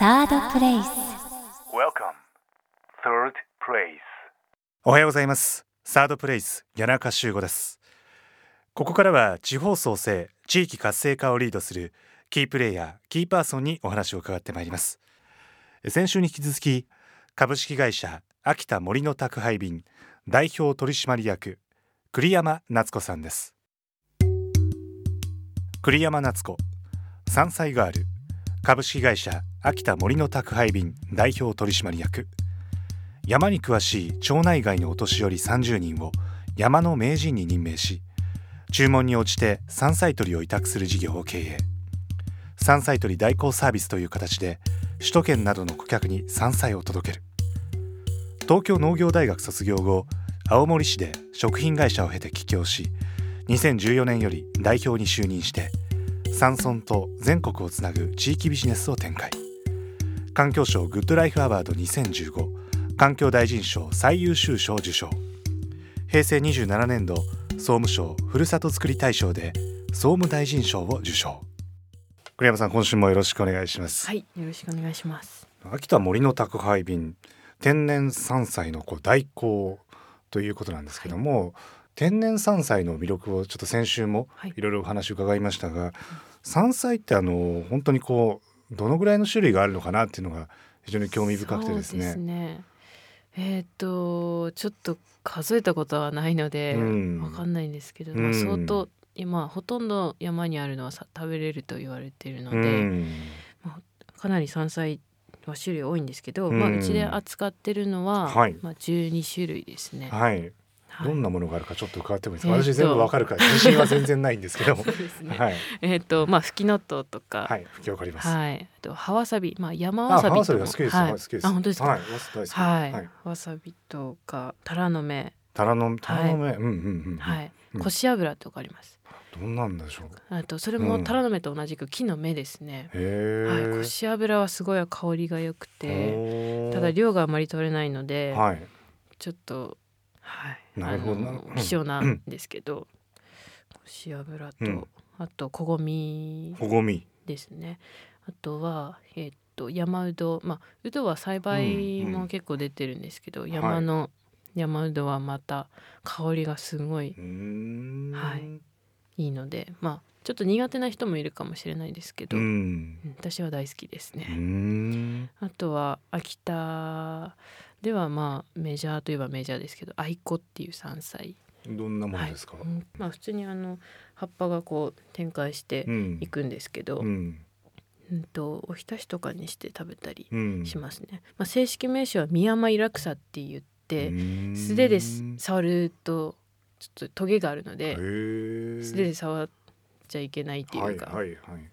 サードプレイス Welcome, third place. おはようございます。サードプレイス谷中修吾です。ここからは地方創生地域活性化をリードするキープレイヤーキーパーソンにお話を伺ってまいります。先週に引き続き株式会社秋田森の宅配便代表取締役栗山夏子さんです。栗山夏子山菜ガール株式会社秋田森の宅配便代表取締役。山に詳しい町内外のお年寄り30人を山の名人に任命し注文に応じて山菜採りを委託する事業を経営。山菜採り代行サービスという形で首都圏などの顧客に山菜を届ける。東京農業大学卒業後青森市で食品会社を経て帰郷し2014年より代表に就任して山村と全国をつなぐ地域ビジネスを展開。環境省グッドライフアワード2015環境大臣賞最優秀賞受賞。平成27年度総務省ふるさとづくり大賞で総務大臣賞を受賞。栗山さん今週もよろしくお願いします、はい、よろしくお願いします。秋田森の宅配便天然山菜のこう代行ということなんですけども、天然山菜の魅力をちょっと先週もはい。いろいろお話を伺いましたが、山菜ってあの本当にこうどのぐらいの種類があるのかなっていうのが非常に興味深くてですね。そうね。えっ、とちょっと数えたことはないのでうん。わかんないんですけど、うん。まあ相当今ほとんど山にあるのはさ食べれると言われているので、うん。かなり山菜は種類多いんですけど、うん。まあうちで扱ってるのは、はい。まあ12種類ですね。はい、はいどんなものがあるかちょっと伺ってもいいですか、私全部わかるから自信は全然ないんですけども。ね。はい。えっ、とまあふきのとうとか、はい吹きわかります、はい、あと葉わさび、まあ山あわさびとはい。好きです。あ本当ですか？はいわさびとかタラの芽、タラのタラの芽、うんうんうん、はい、うん。こし油とかあります。どんなんでしょう？あとそれうん。もタラの芽と同じく木の芽ですね。へえ、はい、こし油はすごい香りが良くて、ただ量があまり取れないので、はい。ちょっとはい、なるほど。希少なんですけど、こし油と、うん。あとこごみですね。あとはえっと山うど、まあうどは栽培うんうん。も結構出てるんですけど、い。山の山うどはまた香りがすごいはい。いいので、まあちょっと苦手な人もいるかもしれないですけど、ううんん私は大好きですね。ん。あとは秋田ではまあメジャーといえばメジャーですけど愛子っていう山菜、どんなものですか、はい。うん。まあ普通にあの葉っぱがこう展開してうん。いくんですけど、ううんんとおひたしとかにして食べたりうん。しますね。まあ、正式名称はミヤマイラクサって言って素手です触るとちょっとトゲがあるのへでー。素手で触っちゃいけないっていうか、はいはいはい。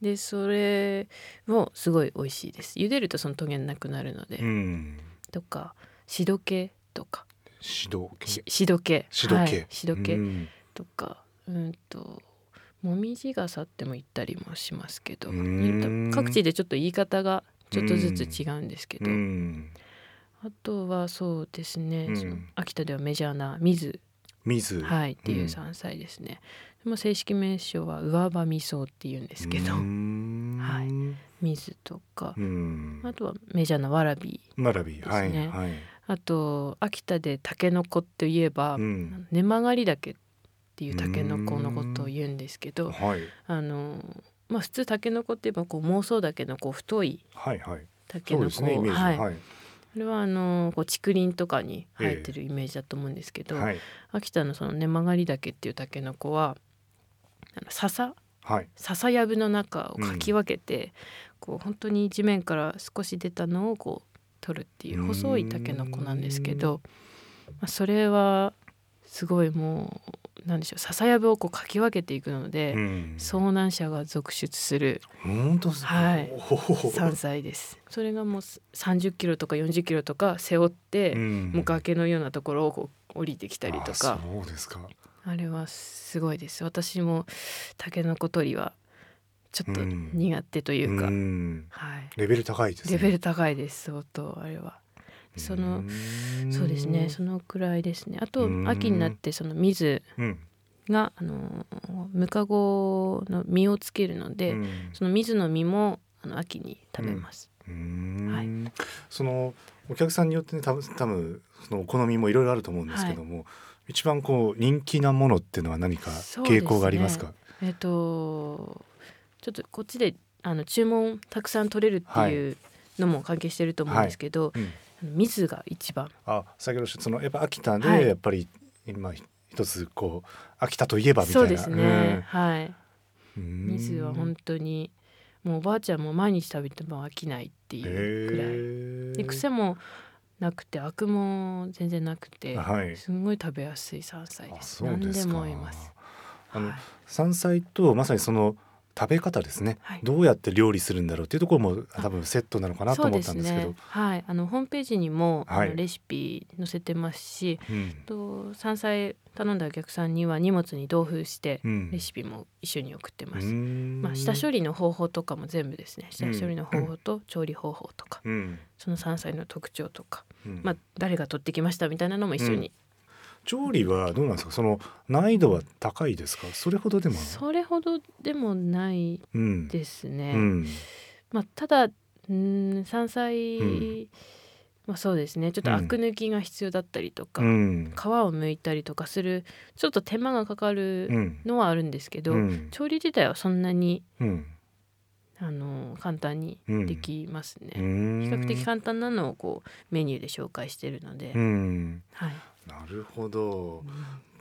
でそれもすごい美味しいです。茹でるとそのトゲなくなるので、うんとかしどけとか。指導ししどけ。しどけ。はい、しどけ。うん。とかうんともみじ傘っても言ったりもしますけど各地でちょっと言い方がちょっとずつ違うんですけど、うん。あとはそうですね、うん。その秋田ではメジャーな水、水はい、っていう山菜ですね、でも正式名称は上場味噌っていうんですけど、はい。水とかう、ん。あとはメジャーなわらびわらび。はいですね。はいあと秋田でタケノコって言えば、うん。根曲がり岳っていうタケノコのことを言うんですけどはい。あのまあ普通タケノコって言えばこう妄想岳のこう太いはいはい。タケノコ、そうですねイメージ。はい、はい。これはあのこう竹林とかに生えてるイメージだと思うんですけど、はい。秋田のその根曲がり岳っていうタケノコはあの笹はい笹やぶの中をかき分けて、こう本当に地面から少し出たのをこう取るっていう細いタケノコなんですけど、まあ、それはすごいもうなんでしょう笹やぶをこうかき分けていくので、うん。遭難者が続出する本当ですか？はい山菜です。それがもう30キロとか40キロとか背負って、うん。もう崖のようなところをこう降りてきたりとあかそうですかあれはすごいです。私もタケノコ取りはちょっとうん。苦手というか、うん。はい、レベル高いですね。レベル高いです相当あれは。そのん。そうですね。そのくらいですね。あとうん。秋になってその水うん。があのムカゴの実をつけるので、うん。その水の実もあの秋に食べます。うはい、そのお客さんによってね多分多分そのお好みもいろいろあると思うんですけども、はい、一番こう人気なものっていうのは何か傾向がありますか、ね、えっ、ー、とちょっとこっちであの注文たくさん取れるっていうのも関係してると思うんですけど、はい。うん、水が一番。あ先ほどそのやっぱ秋田でやっぱり今一つこう秋田といえばみたいな。そうですね、うん、はい。水は本当にもうおばあちゃんも毎日食べても飽きないっていうくらい。で癖もなくてアクも全然なくて、はい、すごい食べやすい山菜です。何でもいます。あの、はい、山菜とまさにその食べ方ですね、はい、どうやって料理するんだろうっていうところも多分セットなのかなと思ったんですけど、ね、はい。あのホームページにも、はい、あのレシピ載せてますし、うん、と山菜頼んだお客さんには荷物に同封してレシピも一緒に送ってます、うん、まあ、下処理の方法とかも全部ですね。下処理の方法と調理方法とか、うん、その山菜の特徴とか、まあ、誰が取ってきましたみたいなのも一緒に。調理はどうなんですか？その難易度は高いですか？それほどでもそれほどでもないですね、うん。うん、まあ、ただうん山菜、うん、まあ、そうですね。ちょっとアク抜きが必要だったりとか、皮を剥いたりとかするちょっと手間がかかるのはあるんですけど、調理自体はそんなに、あの簡単にできますね、比較的簡単なのをこうメニューで紹介してるので、はい、なるほど、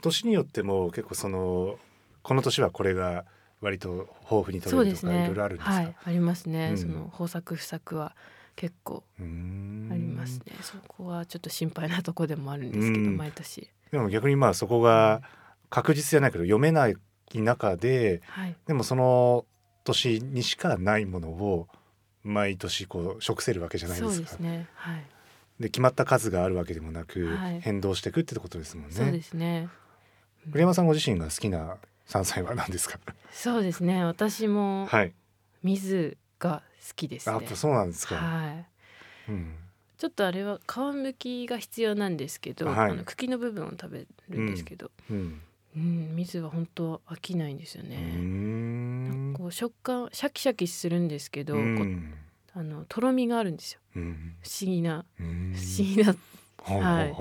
年によっても結構そのこの年はこれが割と豊富に取れるとかいろいろあるんですか、はい、ありますね、うん、その豊作不作は結構ありますね。そこはちょっと心配なとこでもあるんですけど毎年。でも逆にまあそこが確実じゃないけど読めない中で、はい、でもその年にしかないものを毎年こう食せるわけじゃないですかそうですねはいで決まった数があるわけでもなく、はい、変動していくってことですもんね。そうですね。栗山さんご自身が好きな山菜は何ですか？そうですね。私も水が好きです、ね、あ、そうなんですか。はい。うん。ちょっとあれは皮むきが必要なんですけど、はい、あの茎の部分を食べるんですけど、うん、うん、水は本当飽きないんですよね。こう食感シャキシャキするんですけど、こうあのとろみがあるんですよ、うん、不思議な不思議な。はい、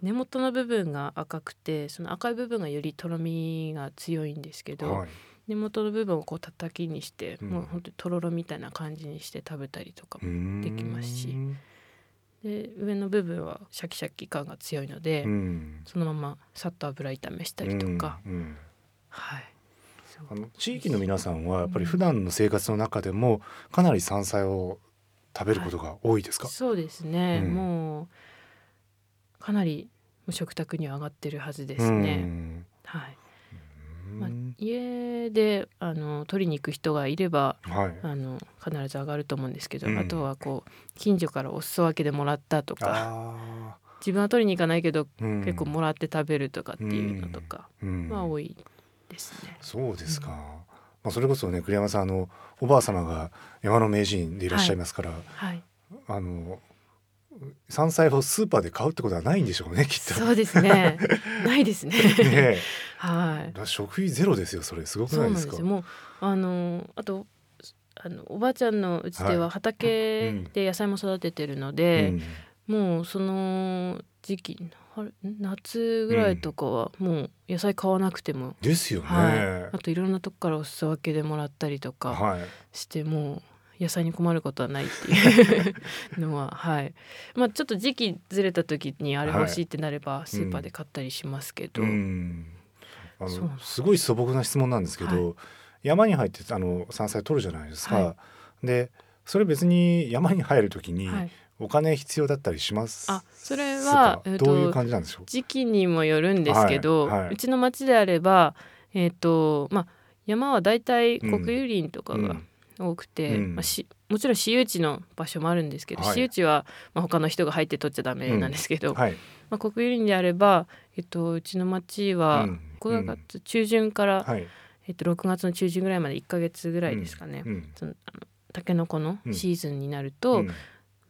根元の部分が赤くてその赤い部分がよりとろみが強いんですけど、はい、根元の部分をこう叩きにして、うん、もう本当にとろろみたいな感じにして食べたりとかもできますしで上の部分はシャキシャキ感が強いので、うん、そのままさっと油炒めしたりとか、うん、はい。あの地域の皆さんはやっぱり普段の生活の中でもかなり山菜を食べることが多いですか、はい、そうですね、うん、もうかなり食卓には上がってるはずですね。はい。まあ、家であの取りに行く人がいれば、はい、あの必ず上がると思うんですけど、うん、あとはこう近所からお裾分けでもらったとか自分は取りに行かないけど、うん、結構もらって食べるとかっていうのとかは多いですね。そうですか、うん、まあ、それこそね栗山さんあのおばあ様が山の名人でいらっしゃいますから、はい、あの山菜をスーパーで買うってことはないんでしょうねきっと。そうですね。ないですね。ねはい。食費ゼロですよそれ。すごくないですか？うもうあのあとあのおばあちゃんのうちでは畑で野菜も育ててるので、うん、もうその時期夏ぐらいとかはもう野菜買わなくても。ですよね、はい、あといろんなとこからお裾分けでもらったりとかして、もう野菜に困ることはないっていうのは はい。まあちょっと時期ずれた時にあれ欲しいってなればスーパーで買ったりしますけど、はいうん、あのす。ごい素朴な質問なんですけど、はい、山に入ってあの山菜取るじゃないですか。はい、でそれ別に山に入る時に、お金必要だったりしますあそれは、えー、どういう感じなんでしょう？時期にもよるんですけど、はい。はい、うちの町であれば、えーとまあ、山はだいたい国有林とかが多くて、うん、まあ、しもちろん私有地の場所もあるんですけど、はい、私有地は、まあ、他の人が入って取っちゃダメなんですけど、うん。はい、まあ、国有林であれば、えっと、うちの町は5月中旬から、うんえっと、6月の中旬ぐらいまで1か月ぐらいですかね、そのあのタケノコのシーズンになると、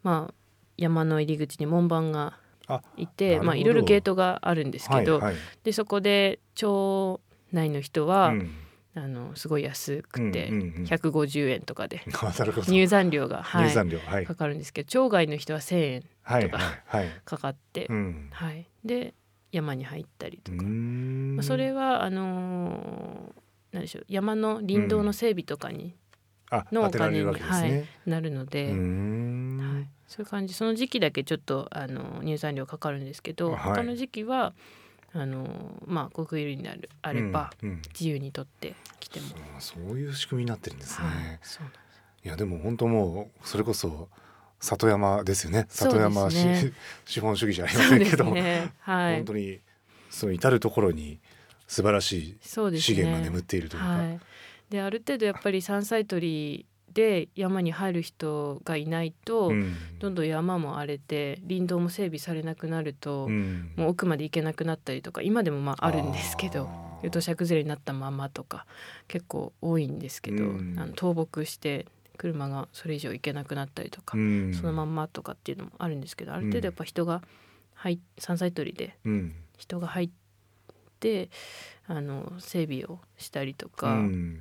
まあ、山の入り口に門番がいてまあ、いろいろゲートがあるんですけど、はいはい、でそこで町内の人は、うん、あのすごい安くて、うんうんうん。150円とかで 入山料が、はい入山料はい。かかるんですけど町外の人は1,000円はいとかはいはい。かかって、うん。はい、で山に入ったりとか、まあ、それはあのーでしょう山の林道の整備とかにあの当てられるわけですね、なるのうで、はい、そういう感じ。その時期だけちょっとあの入山料かかるんですけど、はい。他の時期はあのまあ国有になるあればうんうん。自由に取ってきても、そうそういう仕組みになってるんですね、はい、そうなんです。いやでも本当もうそれこそ里山ですよね里山し、資本主義じゃありませんけど、すね。はい本当。にその至る所に素晴らし。い資源が眠っているというか、はい。である程度やっぱり山菜採りで山に入る人がいないと、うんどんどん山も荒れて林道も整備されなくなると、うんもう奥まで行けなくなったりとか今でもまああるんですけど土砂崩れになったままとか結構多いんですけど、うんあの倒木して車がそれ以上行けなくなったりとか、うん。そのまんまとかっていうのもあるんですけどある程度やっぱ人が入山菜採りでうん。人が入ってあの整備をしたりとか、うん。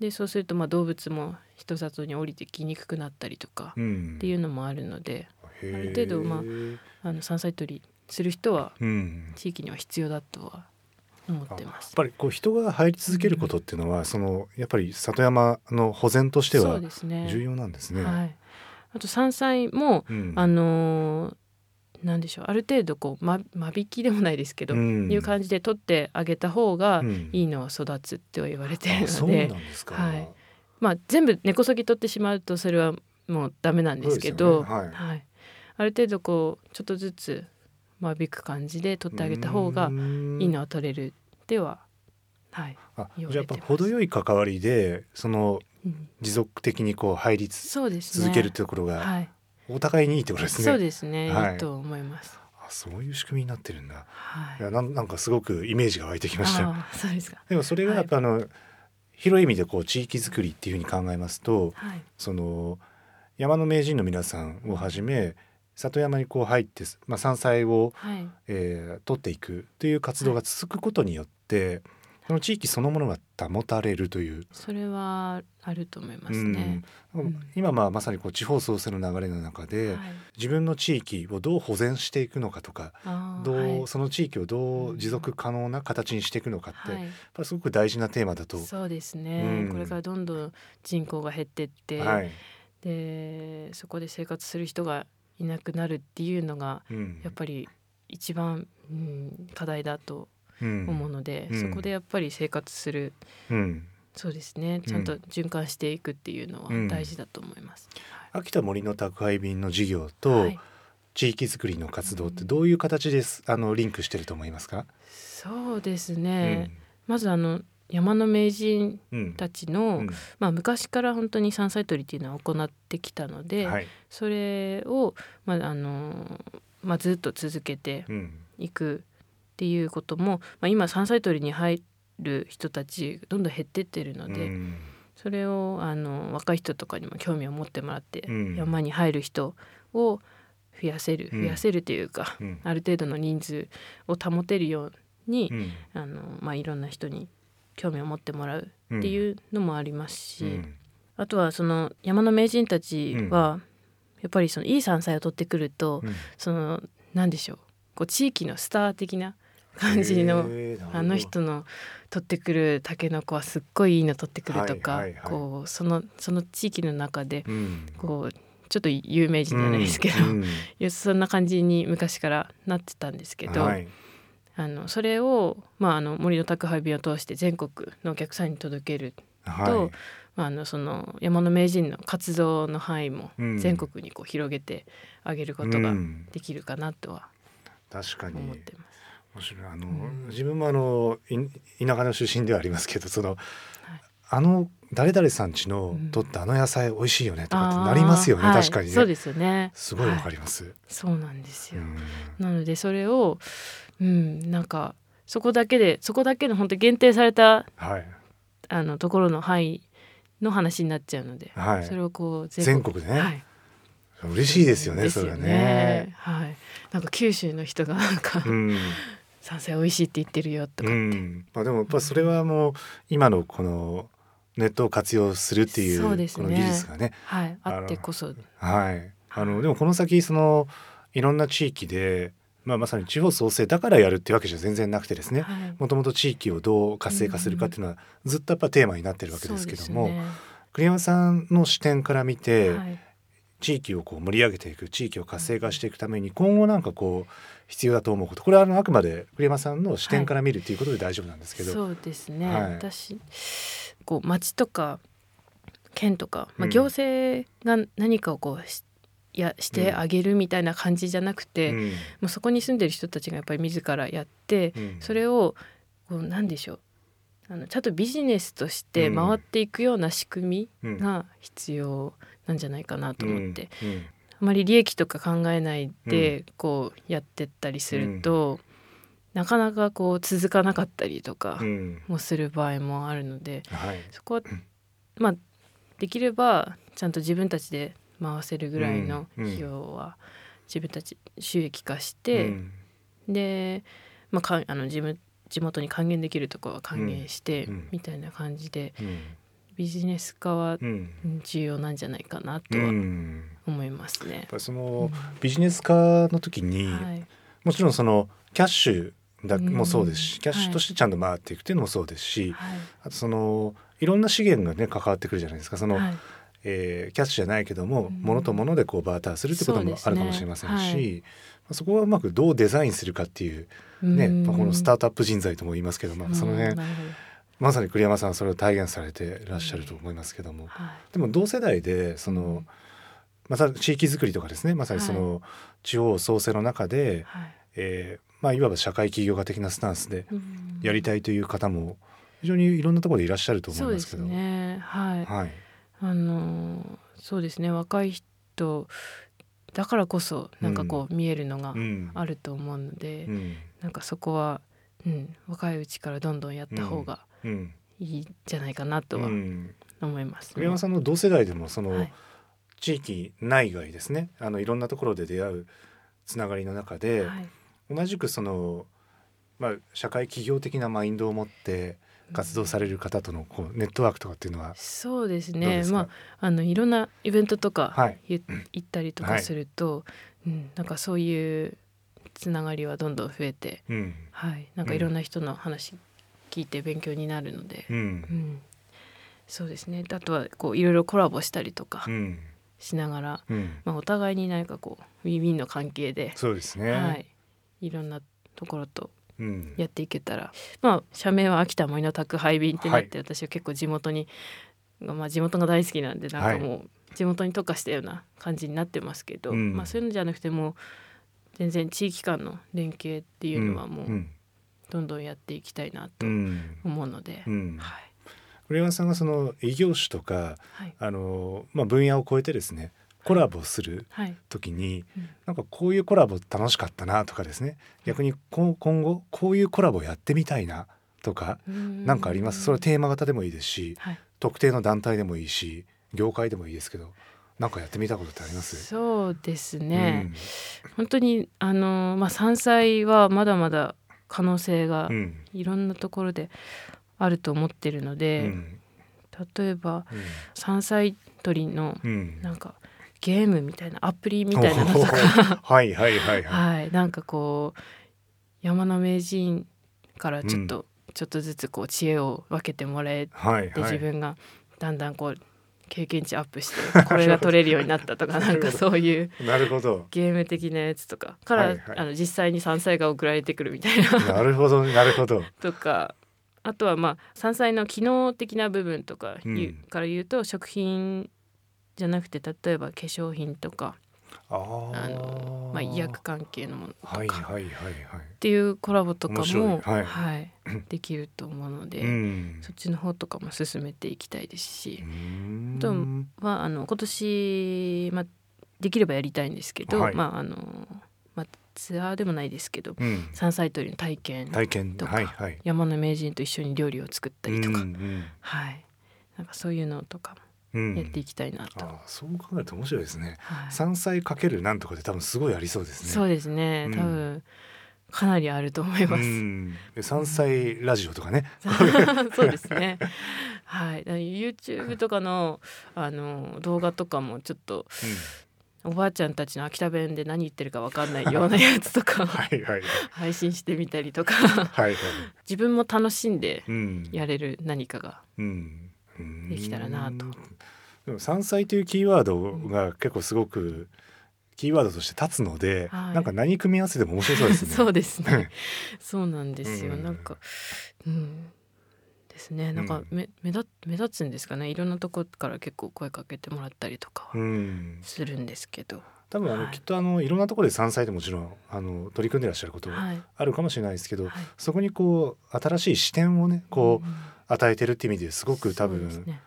でそうするとまあ動物も人里に降りてきにくくなったりとかうん。っていうのもあるので、ある程度まあの山菜採りする人はうん。地域には必要だとは思ってやっます。ぱりこう人が入り続けることっていうのは、そのやっぱり里山の保全としては重要なんですね。はい、あと山菜も、うん。あのーなんでしょうある程度こう間間引きでもないですけど、うん。いう感じで取ってあげた方がうん。いいのは育つっては言われてるので、なん。はい。まあ全部根こそぎ取ってしまうとそれはもうダメなんですけどそうですよね。はい。ある程度こうちょっとずつ間引く感じで取ってあげた方がいいのは取れるでは、はい、あじゃあやっぱ程よい関わりでそのうん。持続的にこう入りつそうですね。続けるところがはい、お互いにいいってことですね。そうですね、はい。い、いと思います。あそういう仕組みになってるんだ。はい。いやなんなんかすごくイメージが湧いてきました。そうですか。でもそれがやっぱあの、広い意味でこう地域づくりっていうふうに考えますとはい。その山の名人の皆さんをはじめ里山にこう入って、まあ、山菜を、はい。えー取っていくという活動が続くことによって、その地域そのものが保たれるという、それはあると思いますうん。ね。うん。今まあまさにこう地方創生の流れの中で、はい。自分の地域をどう保全していくのかとかどう、はい。その地域をどう持続可能な形にしていくのかって、やっはい。ぱりすごく大事なテーマだと。そうですね、うん。これからどんどん人口が減ってって、はい。でそこで生活する人がいなくなるっていうのがうん。やっぱり一番、うん、課題だとうん。思うので、うん。そこでやっぱり生活するうん。そうですね。ちゃんと循環していくっていうのはうん。大事だと思います。秋田森の宅配便の事業はとい。地域づくりの活動ってどういう形ですあのリンクしてると思いますか、そうですね、まずあの山の名人たちの、うん。まあ、昔から本当に山菜採りっていうのは行ってきたので、はい。それを、まああのまあ、ずっと続けてうん。いくっていうことも、まあ、今山菜採りに入る人たちどんどん減ってってるので、うん。それをあの若い人とかにも興味を持ってもらって、うん。山に入る人を増やせるうん。増やせるというか、うん。ある程度の人数を保てるように、うん。あのまあ、いろんな人に興味を持ってもらうっていうのもありますし、うん。あとはその山の名人たちは、やっぱりそのいい山菜を取ってくると、うん。その何でしょうこう地域のスター的な感じのあの人の取ってくるタケノコはすっごいいいの取ってくるとか、はいはいはい。こうそのその地域の中でうん。こうちょっと有名人じゃないですけど、うん。そんな感じに昔からなってたんですけど、はいあのそれを、まあ、あの森の宅配便を通して全国のお客さんに届けるはい。と、まあ、あのその山の名人の活動の範囲もうん。全国にこう広げてあげることがうん。できるかなとは確かに。思ってます。面白い。あの、うん。自分もあのい田舎の出身ではありますけどその、あの誰々さんちのうん。取ったあの野菜美味しいよねとかってなりますよね、はい。確かにね。そうですよね。すごいわかはります、そうなんですよ。うん。なのでそれを、うん、なんかそこだけでそこだけの本当限定されたはい。あのところの範囲の話になっちゃうので、はい。それをこう全国でね、はい、嬉しいですよねですよそれはね。はい。なんか九州の人がなんか、うん。山菜美味しいって言ってるよとかって、うん。まあ、でもやっぱそれはもう今のこのネットを活用するっていうね。この技術がね。はい。あってこそ。はい。あのでもこの先そのいろんな地域で、まあ、まさに地方創生だからやるっていうわけじゃ全然なくてですね。はい。もともと地域をどう活性化するかっていうのはずっとやっぱテーマになってるわけですけども、そう栗山さんの視点から見て、はい。地域をこう盛り上げていく地域を活性化していくために今後なんかこう必要だと思うことこれはあのあくまで栗山さんの視点から見るということで大丈夫なんですけど、そうですね、はい。私こう町とか県とか、まあ、うん。行政が何かをこうしやしてあげるみたいな感じじゃなくて、もうん。うそこに住んでる人たちがやっぱり自らやって、うん。それをこうなんでしょう。あのちゃんとビジネスとして回っていくような仕組みが必要なんじゃないかなと思って、うん。あまり利益とか考えないでこうやってったりすると、なかなかこう続かなかったりとかうん。もする場合もあるのではい。そこはまあできればちゃんと自分たちで回せるぐらいのうんうん費用は自分たち収益化して、うん。で、まあ、かあの地元地元に還元できるところは還元して、うん。うん。みたいな感じでうん。ビジネス化はうん。重要なんじゃないかなとうはん。思いますね。やっ。ぱりそのビジネス化の時に、はい、もちろんそのキャッシュだうん。もそうですし、キャッシュとしてちゃんと回っていくっていうのもそうですし、はい。あとそのいろんな資源がね関わってくるじゃないですか。その、はいえーキャッシュじゃないけども、うん。物と物でこうバーターするってこともあるかもしれませんし、はい。まあそこはうまくどうデザインするかっていうね、うん。まあこのスタートアップ人材とも言いますけど、まあ、その辺、うんまさに栗山さんはそれを体現されていらっしゃると思いますけども、はい。でも同世代でその、うん。また地域づくりとかですねまさにその、地方創生の中で、はい。えーまあ、いわば社会起業家的なスタンスでうん。やりたいという方も非常にいろんなところでいらっしゃると思そですいうますけど。ね。はい、はいあのーそうですね。若い人だからこそなんかこう見えるのがうん。あると思うので、うん。なんかそこは、うん、若いうちからどんどんやった方がうん。いいんじゃないかなとはうん。思います、栗山さんの同世代でもその、はい。地域内外ですね。あのいろんなところで出会うつながりの中で、はい。同じくその、まあ、社会企業的なマインドを持って活動される方とのこうネットワークとかっていうのは、そうですね。まああのいろんなイベントとかはい。ゆ行ったりとかすると、うん、なんかそういうつながりはどんどん増えて、うん。はい、なんかいろんな人の話聞いて勉強になるので、うん。うん。そうですね。あとはこういろいろコラボしたりとかうん。しながら、うん。まあ、お互いに何かこうウィンウィンの関係で、そうですね、はい、いろんなところとうんやっていけたら。まあ社名は秋田森の宅配便ってなって、私は結構地元に、まあ、地元が大好きなんでなんかもう地元に特化したような感じになってますけど、うん。まあ、そういうのじゃなくても全然地域間の連携っていうのはもうどんどんやっていきたいなうとん。思うので、うん。はい。栗山さんがその異業種とかはい。あの、まあ、分野を超えてですねコラボするはい。時に、うん。なんかこういうコラボ楽しかったなとかですね。逆にこう今後こういうコラボやってみたいなとかなんかあります？それはテーマ型でもいいですしはい。特定の団体でもいいし業界でもいいですけどなんかやってみたことってあります？そうですね、本当にあの、まあ、山菜はまだまだ可能性がうん。うんいろんなところであると思ってるのうで、ん。例えば山菜採りのうん。なんかゲームみたいなアプリみたいなのとか。はいはいはいはい。はい。なんかこう山の名人からちょっと、ちょっとずつこう知恵を分けてもらえはいて、はい。自分がだんだんこう経験値アップしてこれが取れるようになったとか なんかそういうなるほど。ゲーム的なやつとかから、はいはい。あの実際に山菜が送られてくるみたいな。なるほどなるほど。とかあとはまあ山菜の機能的な部分とかうん。から言うと食品じゃなくて例えば化粧品とかあの、まあ、医薬関係のものとか、はいっはいはいはい。ていうコラボとか面白い。も、はいできると思うので、うん。そっちの方とかも進めていきたいですしう、ん。とはあの今年、まあ、できればやりたいんですけど、はい。まああのまあ、ツアーでもないですけどうん。山菜採りの体験とかはいはい。山の名人と一緒に料理を作ったりとか、うんうん。はい。なんかそういうのとかうんもやっていきたいなと、あーそう考えると面白いですね。はい。山菜かけるなんとかで多分すごいありそうですね。そうですね。うん。多分かなりあると思います。山菜ラジオとかね。そうですね。はい、YouTube とかのあの動画とかもちょっと、おばあちゃんたちの秋田弁で何言ってるかわかんないようなやつとか はいはい、配信してみたりとか。はい、自分も楽しんでやれる何かができたらなと。でも山菜というキーワードが結構すごくキーワードとして立つので、はい、なんか何組み合わせても面白そうですね。そうですね。そうなんですよ。うん、なんか、うん、ですね。なんか目、目立目立つんですかね？いろんなとこから結構声かけてもらったりとかするんですけど。多分あの、はい、きっとあのいろんなところで山菜でもちろんあの取り組んでらっしゃることあるかもしれないですけど、はい、そこにこう新しい視点をねこう、うん、与えてるって意味ですごく多分、ね、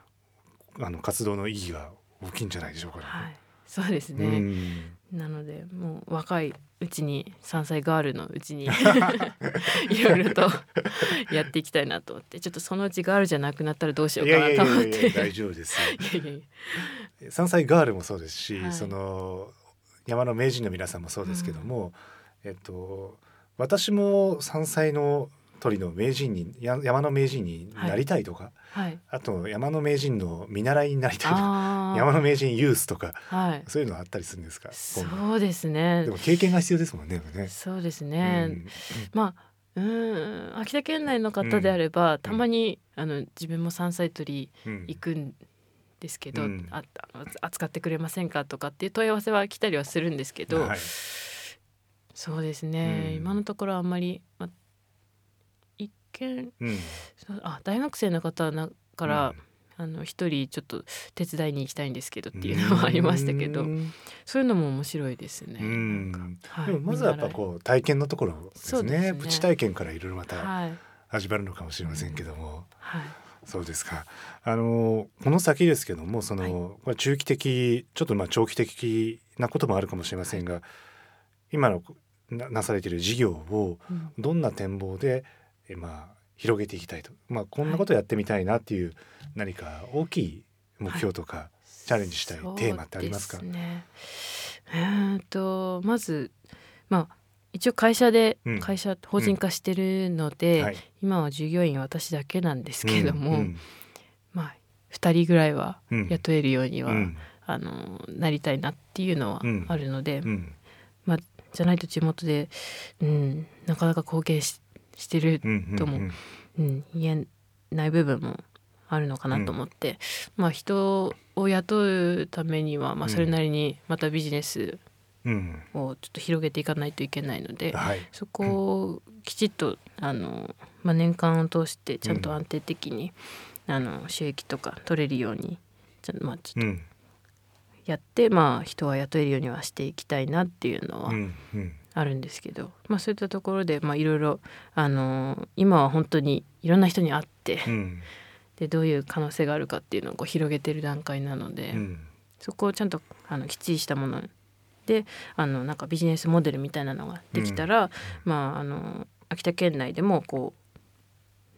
あの活動の意義が大きいんじゃないでしょうかね。はい、そうですね。うん。なのでもう若いうちに山菜ガールのうちに いろいろとやっていきたいなと思ってちょっとそのうちガールじゃなくなったらどうしようかなと思って。大丈夫です 山菜ガールもそうですし、はい、その山の名人の皆さんもそうですけども、うん、えっと私も山菜の鳥の名人に山の名人になりたいとか、はい、あと山の名人の見習いになりたいとか山の名人ユースとか、はい、そういうのあったりするんですか？そうですね。でも経験が必要ですもんねそうですね、うん、まあうん秋田県内の方であれば、うん、たまにあの自分も山菜採り行くんですけど、うん、あ扱ってくれませんかとかっていう問い合わせは来たりはするんですけど、はい、そうですね、今のところあんまり、ま見、うん、あ大学生の方なから、あの一人ちょっと手伝いに行きたいんですけどっていうのはありましたけどそういうのも面白いですね。はい、まずはやっぱこう体験のところですね。ですね。プチ体験からいろいろまた始まるのかもしれませんけども。はい。そうですか。あのこの先ですけども、その、はい、中期的、ちょっとまあ長期的なこともあるかもしれませんが、はい、今のなされている事業をどんな展望でえまあ、広げていきたいと、まあ、こんなことやってみたいなっていう何か大きい目標とか、はい、チャレンジしたいテーマってありますか？ね、えとまず、まあ、一応会社で会社、法人化してるので、うん。はい、今は従業員私だけなんですけれども、うんうん、まあ2人ぐらいは雇えるようには、あのなりたいなっていうのはあるので、まあ、じゃないと地元で、うん、なかなか貢献ししてるとも、うん、言えない部分もあるのかなと思って、うん、まあ人を雇うためには、まあ、それなりにまたビジネスをちょっと広げていかないといけないので、はい、そこをきちっとあの、まあ、年間を通してちゃんと安定的に、あの収益とか取れるようにちょ,、まあ、ちょっとやって、まあ、人は雇えるようにはしていきたいなっていうのはあるんですけど、まあ、そういったところでいろいろ今は本当にいろんな人に会って、うん、でどういう可能性があるかっていうのをこう広げてる段階なので、うん、そこをちゃんとあのきっちりしたものであのなんかビジネスモデルみたいなのができたら、うん、まああの秋田県内でもこ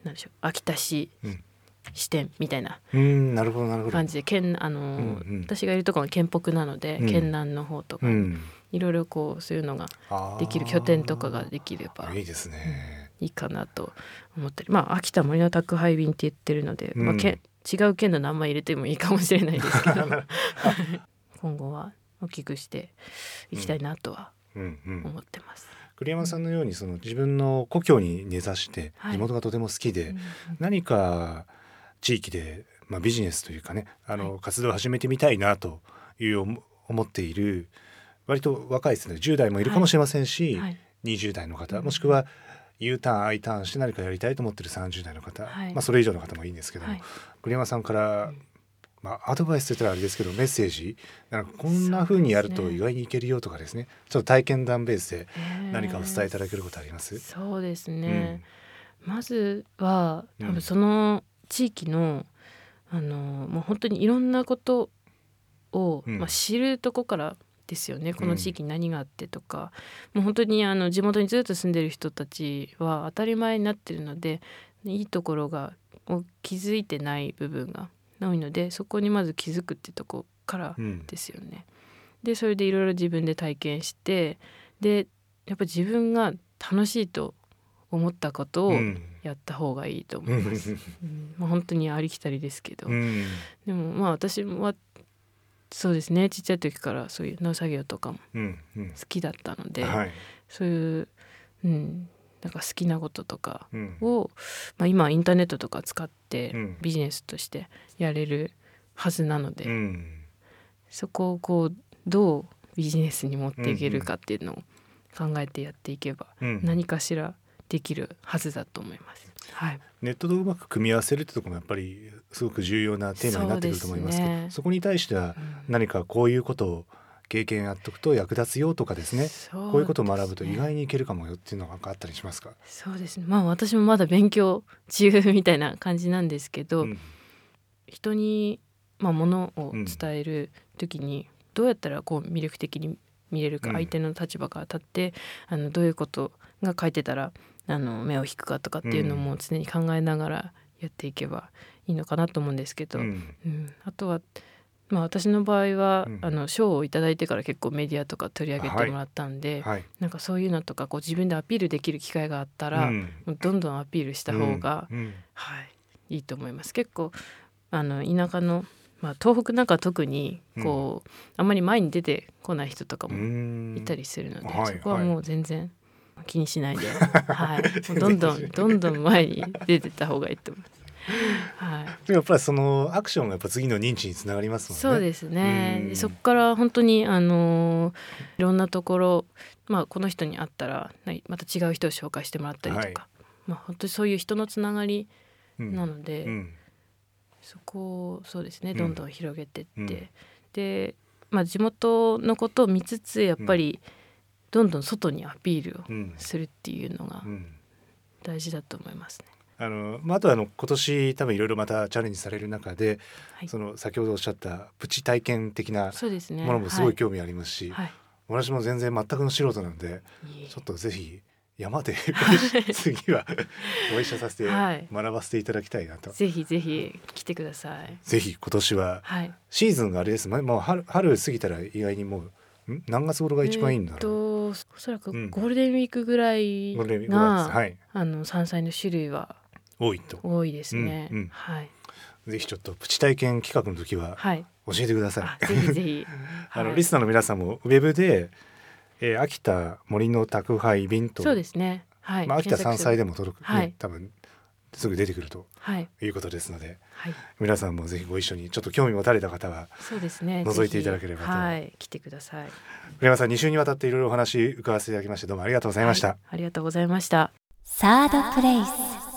うなんでしょう秋田市、視点みたいな感じで県あの、うんうん、私がいるところは県北なので、うん、県南の方とか、うん、いろいろこうそういうのができる拠点とかができればいいですね、いいかなと思ったりまあ秋田森の宅配便って言ってるので、まあ、け違う県の名前入れてもいいかもしれないですけど。今後は大きくしていきたいなとは思ってます。栗山さんのようにその自分の故郷に根ざして地元がとても好きで、何か地域で、まあ、ビジネスというかねあの、活動を始めてみたいなという思っている割と若いですね10代もいるかもしれませんし、はい、20代の方もしくは U ターン I ターンして何かやりたいと思ってる30代の方、はい、まあ、それ以上の方もいいんですけども、はい、栗山さんから、まあ、アドバイスといったらあれですけどメッセージなんかこんなふうにやると意外にいけるよとかですね。ちょっと体験談ベースで何かお伝えいただけることあります、えー、そうですね、うん、まずは多分その地域の、あのもう本当にいろんなことを、うん、まあ、知るとこからですよね。この地域に何があってとか、うん、もう本当にあの地元にずっと住んでる人たちは当たり前になってるのでいいところがを気づいてない部分が多いのでそこにまず気づくってとこからですよね。うん、でそれでいろいろ自分で体験してでやっぱ自分が楽しいと思ったことをうん。やった方がいいと思います。うん。まあ、本当にありきたりですけど、うん。でもまあ私はそうですね。ちっちゃい時からそういう農作業とかもうんうん。好きだったので、はい。そういう、うん、なんか好きなこととかうん。を、まあ、今はインターネットとか使ってうん。ビジネスとしてやれるはずなので、うん。そこをこうどうビジネスに持っていけるかっていうのを考えてやっていけば、うん。何かしらできるはずだと思います。はい、ネットとうまく組み合わせるってところもやっぱりすごく重要なテーマになってくると思いますけどそね。こに対しては何かこういうことを経験やっとくと役立つよとかですね。そうこういうことを学ぶと意外にいけるかもよっていうのがあったりしますか、そうですね。まあ私もまだ勉強中みたいな感じなんですけど、うん。人に、まあ、ものを伝える時にどうやったらこう魅力的に見れるか、うん。相手の立場から立ってあのどういうことが書いてたらあの目を引くかとかっていうのも常に考えながらやっていけばいいのかなと思うんですけど、ううん。んあとは、まあ、私の場合は、うん。あの賞をいただいてから結構メディアとか取り上げてもらったんで、はい。なんかそういうのとかこう自分でアピールできる機会があったら、うん。どんどんアピールした方が、うん。はい、いいと思います。結構あの田舎の、まあ、東北なんか特にこう、あんまり前に出てこない人とかうもん。いたりするので、はいそこはもう全然気にしないで、はい、どんどんどんどん前に出てった方がいいと思います。はい。でもやっぱりそのアクションがやっぱ次の認知につながりますもんね。そうですね、うん。でそこから本当にあのーいろんなところ、まあ、この人に会ったらまた違う人を紹介してもらったりとか、はい。まあ、本当にそういう人のつながりうん。なので、うん。そこをそうですねうん。どんどん広げてって、うん。で、まあ、地元のことを見つつやっぱりどんどん外にアピールをうん。するっていうのがうん。大事だと思いますね。あのまあ、あとはあの今年多分いろいろまたチャレンジされる中で、はい。その先ほどおっしゃったプチ体験的なそうですね。ものもすごい興味ありますし、はい、私も全然全くの素人なのでちょっとぜひ山で 次はご一緒させてはい。学ばせていただきたいなと、ぜひぜひ来てください。ぜひ今年ははい。シーズンがあれです。もうもう春春過ぎたら意外にもうん？何月頃が一番いいんだろう、えーおそらくうん。ゴールデンウィークぐらいゴールデンウィークぐらいです。が、はい。あの山菜の種類は多いと多いですね。うんうんはいぜひちょっとプチ体験企画の時ははい。教えてくださいあぜひぜひ。あの、はいリスナーの皆さんもウェブで、えー秋田森の宅配便と、そうですね。はい。まあ、秋田山菜でも。も届く、ねはい多分すぐ出てくるとはい。いうことですのではい。皆さんもぜひご一緒にちょっと興味持たれた方はそうですね。覗いていただければとぜひはい。来てください。栗山さん2週にわたっていろいろお話伺わせていただきましてどうもありがとうございました。はいありがとうございました。サードプレイス